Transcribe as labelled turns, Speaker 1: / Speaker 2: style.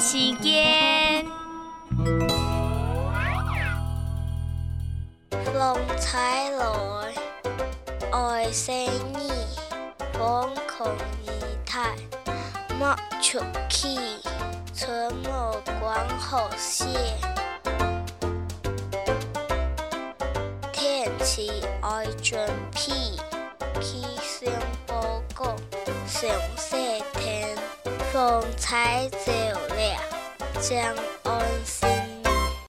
Speaker 1: 时间。
Speaker 2: 风采来，爱生意，风空仪态，莫出去，春无关好些。天气爱准备，气象报告风采照亮，将安。